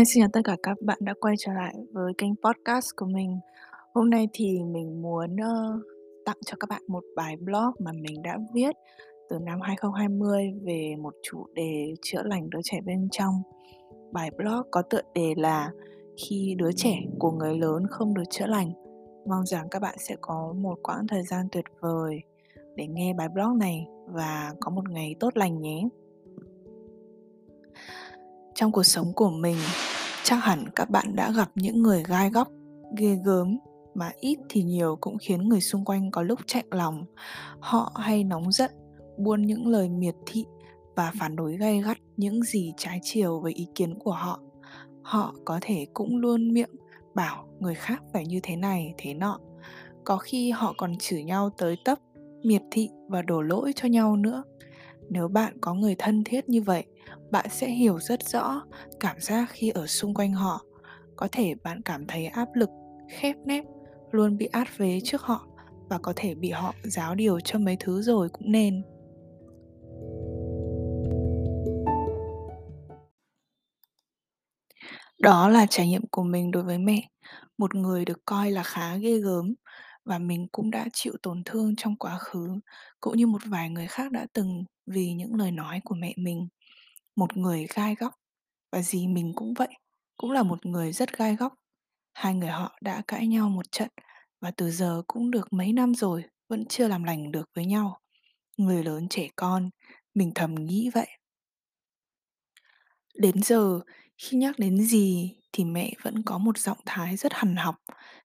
Hi, xin chào tất cả các bạn đã quay trở lại với kênh podcast của mình. Hôm nay thì mình muốn, uh, tặng cho các bạn một bài blog mà mình đã viết từ năm 2020 về một chủ đề chữa lành đứa trẻ bên trong. Bài blog có tựa đề là "Khi đứa trẻ của người lớn không được chữa lành". Mong rằng các bạn sẽ có một quãng thời gian tuyệt vời để nghe bài blog này và có một ngày tốt lành nhé. Trong cuộc sống của mình, chắc hẳn các bạn đã gặp những người gai góc, ghê gớm mà ít thì nhiều cũng khiến người xung quanh có lúc chạnh lòng. Họ hay nóng giận, buôn những lời miệt thị và phản đối gay gắt những gì trái chiều với ý kiến của họ. Họ có thể cũng luôn miệng bảo người khác phải như thế này, thế nọ. Có khi họ còn chửi nhau tới tấp, miệt thị và đổ lỗi cho nhau nữa. Nếu bạn có người thân thiết như vậy, bạn sẽ hiểu rất rõ cảm giác khi ở xung quanh họ. Có thể bạn cảm thấy áp lực, khép nép, luôn bị át vế trước họ và có thể bị họ giáo điều cho mấy thứ rồi cũng nên. Đó là trải nghiệm của mình đối với mẹ, một người được coi là khá ghê gớm và mình cũng đã chịu tổn thương trong quá khứ, cũng như một vài người khác đã từng vì những lời nói của mẹ mình. Một người gai góc và dì mình cũng vậy, cũng là một người rất gai góc. Hai người họ đã cãi nhau một trận và từ giờ cũng được mấy năm rồi vẫn chưa làm lành được với nhau. Người lớn trẻ con, mình thầm nghĩ vậy. Đến giờ, khi nhắc đến dì thì mẹ vẫn có một giọng thái rất hằn học,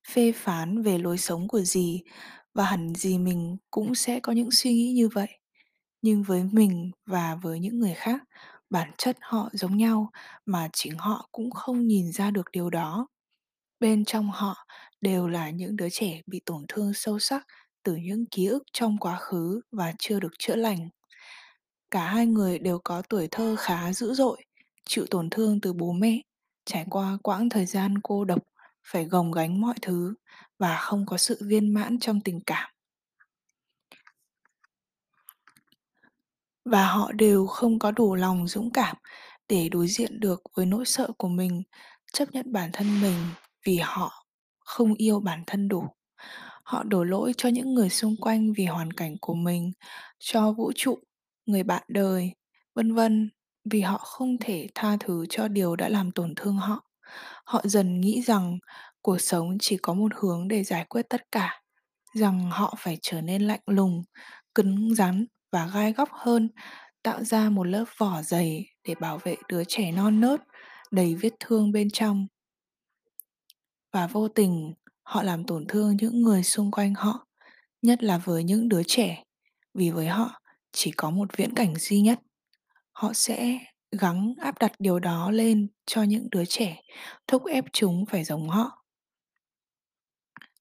phê phán về lối sống của dì và hẳn dì mình cũng sẽ có những suy nghĩ như vậy. Nhưng với mình và với những người khác, bản chất họ giống nhau mà chính họ cũng không nhìn ra được điều đó. Bên trong họ đều là những đứa trẻ bị tổn thương sâu sắc từ những ký ức trong quá khứ và chưa được chữa lành. Cả hai người đều có tuổi thơ khá dữ dội, chịu tổn thương từ bố mẹ, trải qua quãng thời gian cô độc, phải gồng gánh mọi thứ và không có sự viên mãn trong tình cảm. Và họ đều không có đủ lòng dũng cảm để đối diện được với nỗi sợ của mình, chấp nhận bản thân mình vì họ không yêu bản thân đủ. Họ đổ lỗi cho những người xung quanh vì hoàn cảnh của mình, cho vũ trụ, người bạn đời, vân vân, vì họ không thể tha thứ cho điều đã làm tổn thương họ. Họ dần nghĩ rằng cuộc sống chỉ có một hướng để giải quyết tất cả, rằng họ phải trở nên lạnh lùng, cứng rắn và gai góc hơn, tạo ra một lớp vỏ dày để bảo vệ đứa trẻ non nớt, đầy vết thương bên trong. Và vô tình, họ làm tổn thương những người xung quanh họ, nhất là với những đứa trẻ, vì với họ chỉ có một viễn cảnh duy nhất. Họ sẽ gắng áp đặt điều đó lên cho những đứa trẻ, thúc ép chúng phải giống họ.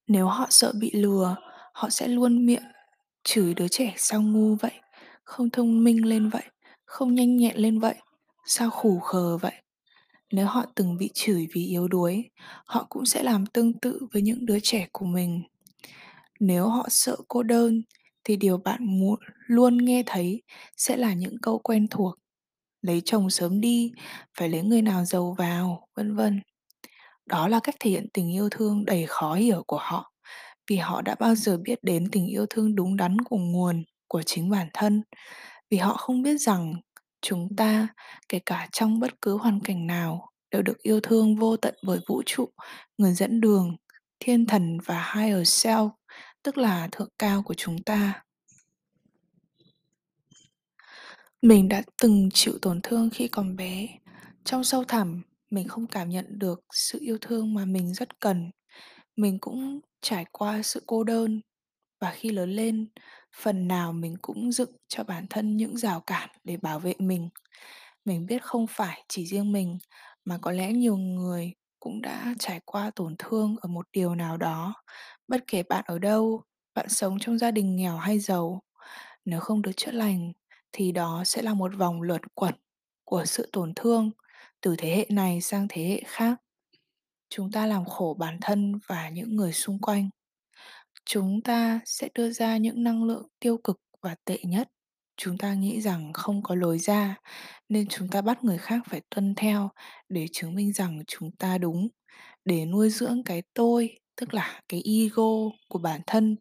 Nếu họ sợ bị lừa, họ sẽ luôn miệng chửi đứa trẻ sao ngu vậy, không thông minh lên vậy, không nhanh nhẹn lên vậy, sao khủ khờ vậy. Nếu họ từng bị chửi vì yếu đuối, họ cũng sẽ làm tương tự với những đứa trẻ của mình. Nếu họ sợ cô đơn thì điều bạn muốn luôn nghe thấy sẽ là những câu quen thuộc. Lấy chồng sớm đi, phải lấy người nào giàu vào, vân vân. Đó là cách thể hiện tình yêu thương đầy khó hiểu của họ, vì họ đã bao giờ biết đến tình yêu thương đúng đắn của nguồn của chính bản thân, vì họ không biết rằng chúng ta, kể cả trong bất cứ hoàn cảnh nào, đều được yêu thương vô tận bởi vũ trụ, người dẫn đường, thiên thần và higher self, tức là thượng cao của chúng ta. Mình đã từng chịu tổn thương khi còn bé. Trong sâu thẳm, mình không cảm nhận được sự yêu thương mà mình rất cần. Mình cũng trải qua sự cô đơn và khi lớn lên, phần nào mình cũng dựng cho bản thân những rào cản để bảo vệ mình. Mình biết không phải chỉ riêng mình mà có lẽ nhiều người cũng đã trải qua tổn thương ở một điều nào đó. Bất kể bạn ở đâu, bạn sống trong gia đình nghèo hay giàu, nếu không được chữa lành thì đó sẽ là một vòng luẩn quẩn của sự tổn thương từ thế hệ này sang thế hệ khác. Chúng ta làm khổ bản thân và những người xung quanh. Chúng ta sẽ đưa ra những năng lượng tiêu cực và tệ nhất. chúng ta nghĩ rằng không có lối ra, nên chúng ta bắt người khác phải tuân theo để chứng minh rằng chúng ta đúng, để nuôi dưỡng cái tôi, tức là cái ego của bản thân.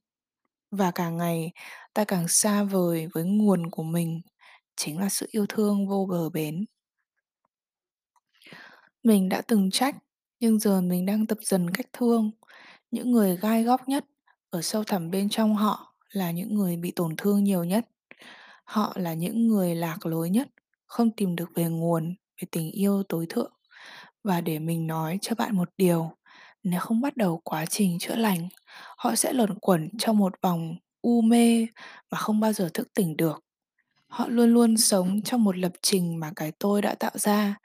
Và càng ngày, ta càng xa vời với nguồn của mình, chính là sự yêu thương vô bờ bến. Mình đã từng trách, nhưng giờ mình đang tập dần cách thương. Những người gai góc nhất ở sâu thẳm bên trong họ là những người bị tổn thương nhiều nhất. Họ là những người lạc lối nhất, không tìm được về nguồn, về tình yêu tối thượng. Và để mình nói cho bạn một điều, nếu không bắt đầu quá trình chữa lành, họ sẽ luẩn quẩn trong một vòng u mê mà không bao giờ thức tỉnh được. Họ luôn luôn sống trong một lập trình mà cái tôi đã tạo ra,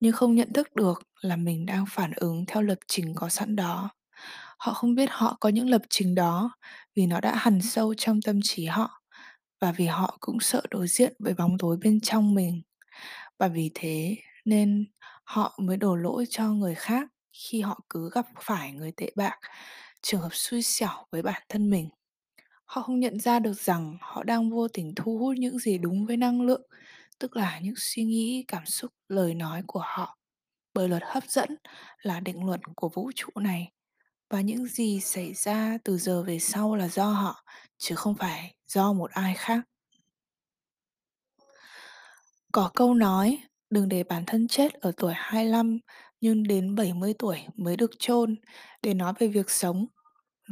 nhưng không nhận thức được là mình đang phản ứng theo lập trình có sẵn đó họ không biết họ có những lập trình đó vì nó đã hằn sâu trong tâm trí họ và vì họ cũng sợ đối diện với bóng tối bên trong mình. Và vì thế nên họ mới đổ lỗi cho người khác khi họ cứ gặp phải người tệ bạc trường hợp xui xẻo với bản thân mình. Họ không nhận ra được rằng họ đang vô tình thu hút những gì đúng với năng lượng tức là những suy nghĩ cảm xúc lời nói của họ. Bởi luật hấp dẫn là định luật của vũ trụ này và những gì xảy ra từ giờ về sau là do họ, chứ không phải do một ai khác. Có câu nói, đừng để bản thân chết ở tuổi 25 nhưng đến 70 tuổi mới được chôn để nói về việc sống.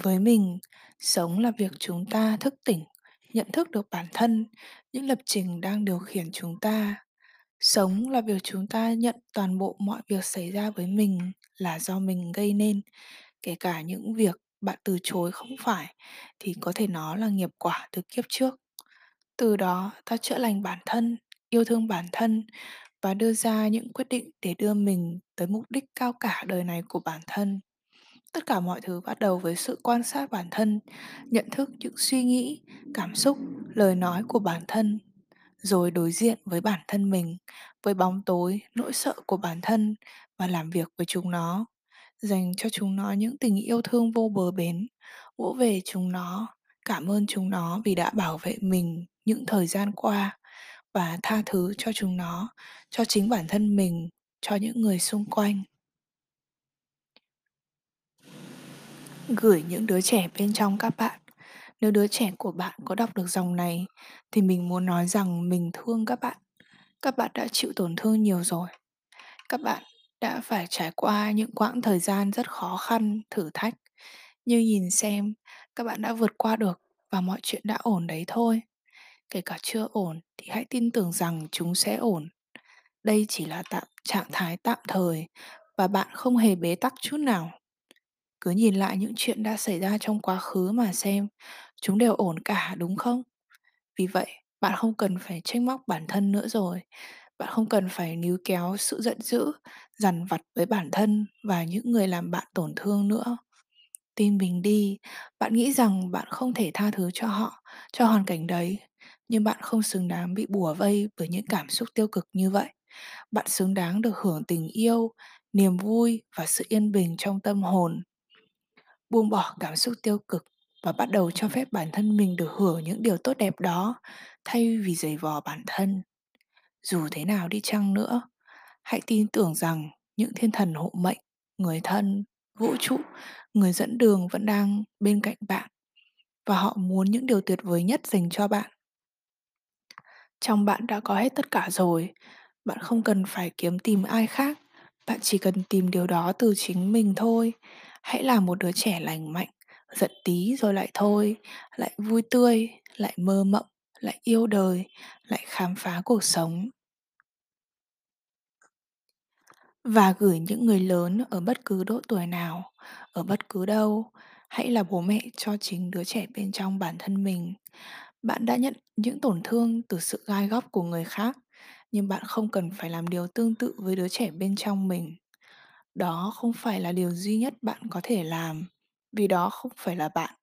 Với mình, sống là việc chúng ta thức tỉnh, nhận thức được bản thân, những lập trình đang điều khiển chúng ta. Sống là việc chúng ta nhận toàn bộ mọi việc xảy ra với mình là do mình gây nên kể cả những việc bạn từ chối không phải thì có thể nó là nghiệp quả từ kiếp trước. Từ đó ta chữa lành bản thân yêu thương bản thân và đưa ra những quyết định để đưa mình tới mục đích cao cả đời này của bản thân. Tất cả mọi thứ bắt đầu với sự quan sát bản thân nhận thức những suy nghĩ cảm xúc lời nói của bản thân rồi đối diện với bản thân mình với bóng tối nỗi sợ của bản thân và làm việc với chúng nó dành cho chúng nó những tình yêu thương vô bờ bến. Vỗ về chúng nó, cảm ơn chúng nó vì đã bảo vệ mình những thời gian qua và tha thứ cho chúng nó, cho chính bản thân mình, cho những người xung quanh. Gửi những đứa trẻ bên trong các bạn. Nếu đứa trẻ của bạn có đọc được dòng này, thì mình muốn nói rằng mình thương các bạn. Các bạn đã chịu tổn thương nhiều rồi. Các bạn đã phải trải qua những quãng thời gian rất khó khăn, thử thách. Như nhìn xem, các bạn đã vượt qua được và mọi chuyện đã ổn đấy thôi. Kể cả chưa ổn thì hãy tin tưởng rằng chúng sẽ ổn. Đây chỉ là tạm, trạng thái tạm thời và bạn không hề bế tắc chút nào. Cứ nhìn lại những chuyện đã xảy ra trong quá khứ mà xem, chúng đều ổn cả, đúng không? Vì vậy, bạn không cần phải trách móc bản thân nữa rồi bạn không cần phải níu kéo sự giận dữ, dằn vặt với bản thân và những người làm bạn tổn thương nữa. Tin mình đi, bạn nghĩ rằng bạn không thể tha thứ cho họ, cho hoàn cảnh đấy, nhưng bạn không xứng đáng bị bủa vây bởi những cảm xúc tiêu cực như vậy. Bạn xứng đáng được hưởng tình yêu, niềm vui và sự yên bình trong tâm hồn. Buông bỏ cảm xúc tiêu cực và bắt đầu cho phép bản thân mình được hưởng những điều tốt đẹp đó thay vì giày vò bản thân dù thế nào đi chăng nữa, hãy tin tưởng rằng những thiên thần hộ mệnh, người thân, vũ trụ, người dẫn đường vẫn đang bên cạnh bạn và họ muốn những điều tuyệt vời nhất dành cho bạn. Trong bạn đã có hết tất cả rồi, bạn không cần phải kiếm tìm ai khác, bạn chỉ cần tìm điều đó từ chính mình thôi. Hãy là một đứa trẻ lành mạnh, giận tí rồi lại thôi, lại vui tươi, lại mơ mộng lại yêu đời, lại khám phá cuộc sống. Và gửi những người lớn ở bất cứ độ tuổi nào, ở bất cứ đâu, hãy là bố mẹ cho chính đứa trẻ bên trong bản thân mình. Bạn đã nhận những tổn thương từ sự gai góc của người khác, nhưng bạn không cần phải làm điều tương tự với đứa trẻ bên trong mình. Đó không phải là điều duy nhất bạn có thể làm, vì đó không phải là bạn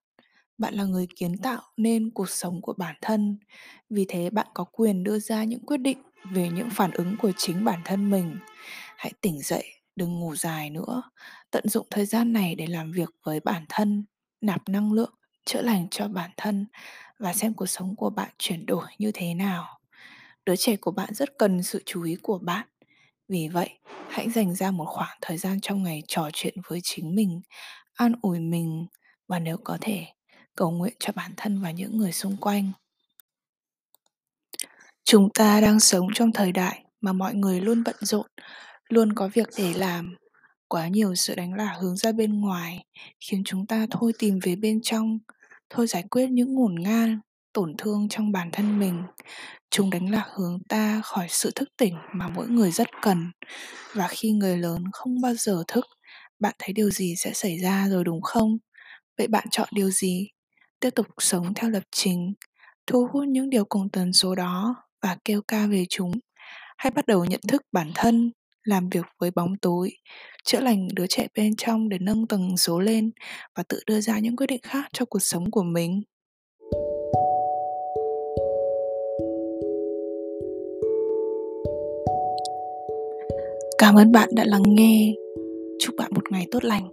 bạn là người kiến tạo nên cuộc sống của bản thân vì thế bạn có quyền đưa ra những quyết định về những phản ứng của chính bản thân mình hãy tỉnh dậy đừng ngủ dài nữa tận dụng thời gian này để làm việc với bản thân nạp năng lượng chữa lành cho bản thân và xem cuộc sống của bạn chuyển đổi như thế nào. Đứa trẻ của bạn rất cần sự chú ý của bạn. Vì vậy, hãy dành ra một khoảng thời gian trong ngày trò chuyện với chính mình, an ủi mình và nếu có thể, cầu nguyện cho bản thân và những người xung quanh. Chúng ta đang sống trong thời đại mà mọi người luôn bận rộn, luôn có việc để làm. Quá nhiều sự đánh lạc hướng ra bên ngoài khiến chúng ta thôi tìm về bên trong, thôi giải quyết những ngổn ngang, tổn thương trong bản thân mình. Chúng đánh lạc hướng ta khỏi sự thức tỉnh mà mỗi người rất cần. Và khi người lớn không bao giờ thức, bạn thấy điều gì sẽ xảy ra rồi đúng không? Vậy bạn chọn điều gì? Tiếp tục sống theo lập trình, thu hút những điều cùng tần số đó và kêu ca về chúng. Hãy bắt đầu nhận thức bản thân, làm việc với bóng tối, chữa lành đứa trẻ bên trong để nâng tầng số lên và tự đưa ra những quyết định khác cho cuộc sống của mình. Cảm ơn bạn đã lắng nghe. Chúc bạn một ngày tốt lành.